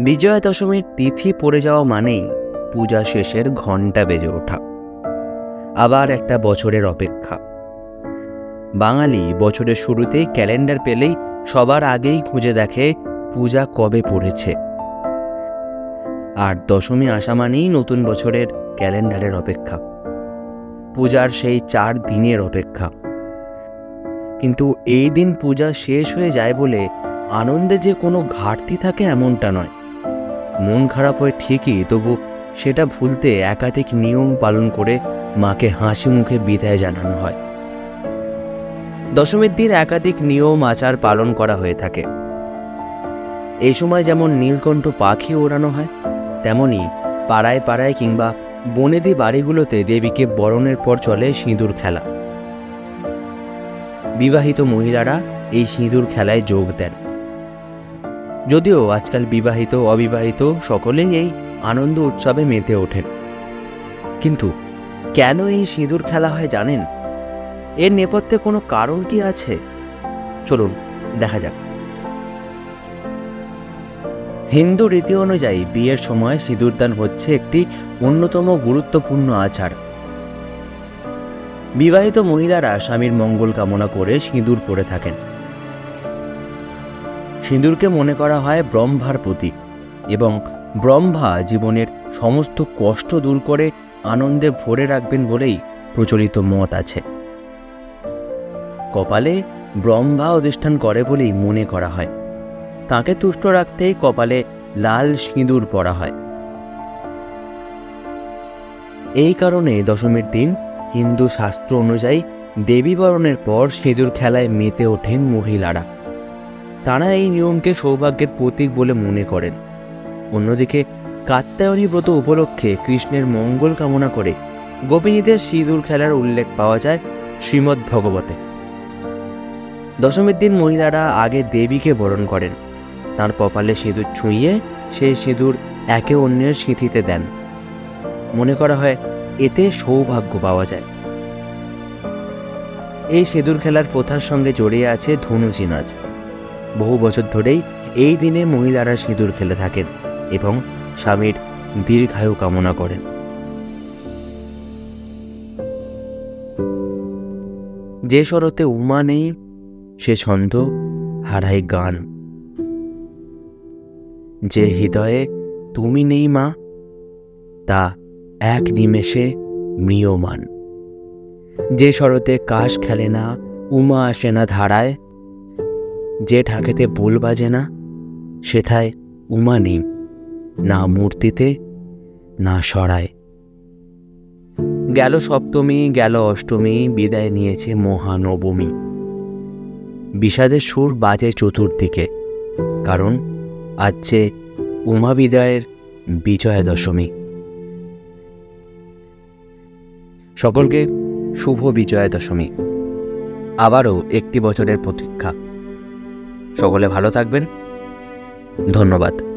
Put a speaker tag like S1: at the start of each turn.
S1: বিজয়া দশমীর তিথি পড়ে যাওয়া মানেই পূজা শেষের ঘণ্টা বেজে ওঠা। আবার একটা বছরের অপেক্ষা। বাঙালি বছরের শুরুতেই ক্যালেন্ডার পেলেই সবার আগেই খুঁজে দেখে পূজা কবে পড়েছে। আর দশমী আসা মানেই নতুন বছরের ক্যালেন্ডারের অপেক্ষা। পূজার সেই চার দিনের অপেক্ষা। কিন্তু এই দিন পূজা শেষ হয়ে যায় বলে আনন্দে যে কোনো ঘাটতি থাকে এমনটা নয়। মন খারাপ হয় ঠিকই, তবু সেটা ভুলতে একাধিক নিয়ম পালন করে মাকে হাসি মুখে বিদায় জানানো হয়। দশমীর দিন একাধিক নিয়ম আচার পালন করা হয়ে থাকে। এই সময় যেমন নীলকণ্ঠ পাখি ওড়ানো হয়, তেমনি পাড়ায় পাড়ায় কিংবা বনেদি বাড়িগুলোতে দেবীকে বরণের পর চলে সিঁদুর খেলা। বিবাহিত মহিলারা এই সিঁদুর খেলায় যোগ দেন। যদিও আজকাল বিবাহিত, অবিবাহিত সকলেই এই আনন্দ উৎসবে মেতে ওঠেন কিন্তু কেন এই সিঁদুর খেলা হয় জানেন? এর নেপথ্যে কোনো কারণ কি আছে? চলুন, দেখা যাক। হিন্দু রীতি অনুযায়ী বিয়ের সময় সিঁদুরদান হচ্ছে একটি অন্যতম গুরুত্বপূর্ণ আচার। বিবাহিত মহিলারা স্বামীর মঙ্গল কামনা করে সিঁদুর পরে থাকেন। সিঁদুরকে মনে করা হয় ব্রহ্মার প্রতীক এবং ব্রহ্মা জীবনের সমস্ত কষ্ট দূর করে আনন্দে ভরে রাখবেন বলেই প্রচলিত মত আছে। কপালে ব্রহ্মা অধিষ্ঠান করে বলেই মনে করা হয়। তাকে তুষ্ট রাখতেই কপালে লাল সিঁদুর পরা হয়। এই কারণে দশমীর দিন হিন্দু শাস্ত্র অনুযায়ী দেবী বরণের পর সিঁদুর খেলায় মেতে ওঠেন মহিলারা। তারা এই নিয়মকে সৌভাগ্যের প্রতীক বলে মনে করেন। অন্যদিকে কাত্যায়নী ব্রত উপলক্ষে কৃষ্ণের মঙ্গল কামনা করে গোপিনীদের সিঁদুর খেলার উল্লেখ পাওয়া যায় শ্রীমদ্ ভগবতে। দশমীর দিন মহিলারা আগে দেবীকে বরণ করেন। তার কপালে সিঁদুর ছুঁয়ে সেই সিঁদুর একে অন্যের সিঁথিতে দেন। মনে করা হয় এতে সৌভাগ্য পাওয়া যায়। এই সিঁদুর খেলার প্রথার সঙ্গে জড়িয়ে আছে ধনুচি নাচ। বহু বছর ধরেই এই দিনে মহিলারা সিঁদুর খেলে থাকেন এবং স্বামীর দীর্ঘায়ু কামনা করেন। যে শরতে উমা নেই, সে ছন্দ হারাই গান। যে হৃদয়ে তুমি নেই মা, তা এক নিমেষে ম্রিয়মান। যে শরতে কাশ খেলে না, উমা আসে না ধারায় যে ঢাকেতে বোল বাজে না, সেথায় উমা নেই, না মূর্তিতে, না সরায়। গেল সপ্তমী, গেল অষ্টমী, বিদায় নিয়েছে মহানবমী। বিষাদের সুর বাজে চতুর্দিকে, কারণ আজ উমা বিদায়ের বিজয়া দশমী সকলকে শুভ বিজয়া দশমী আবারও একটি বছরের প্রতীক্ষা। সকলে ভালো থাকবেন। ধন্যবাদ।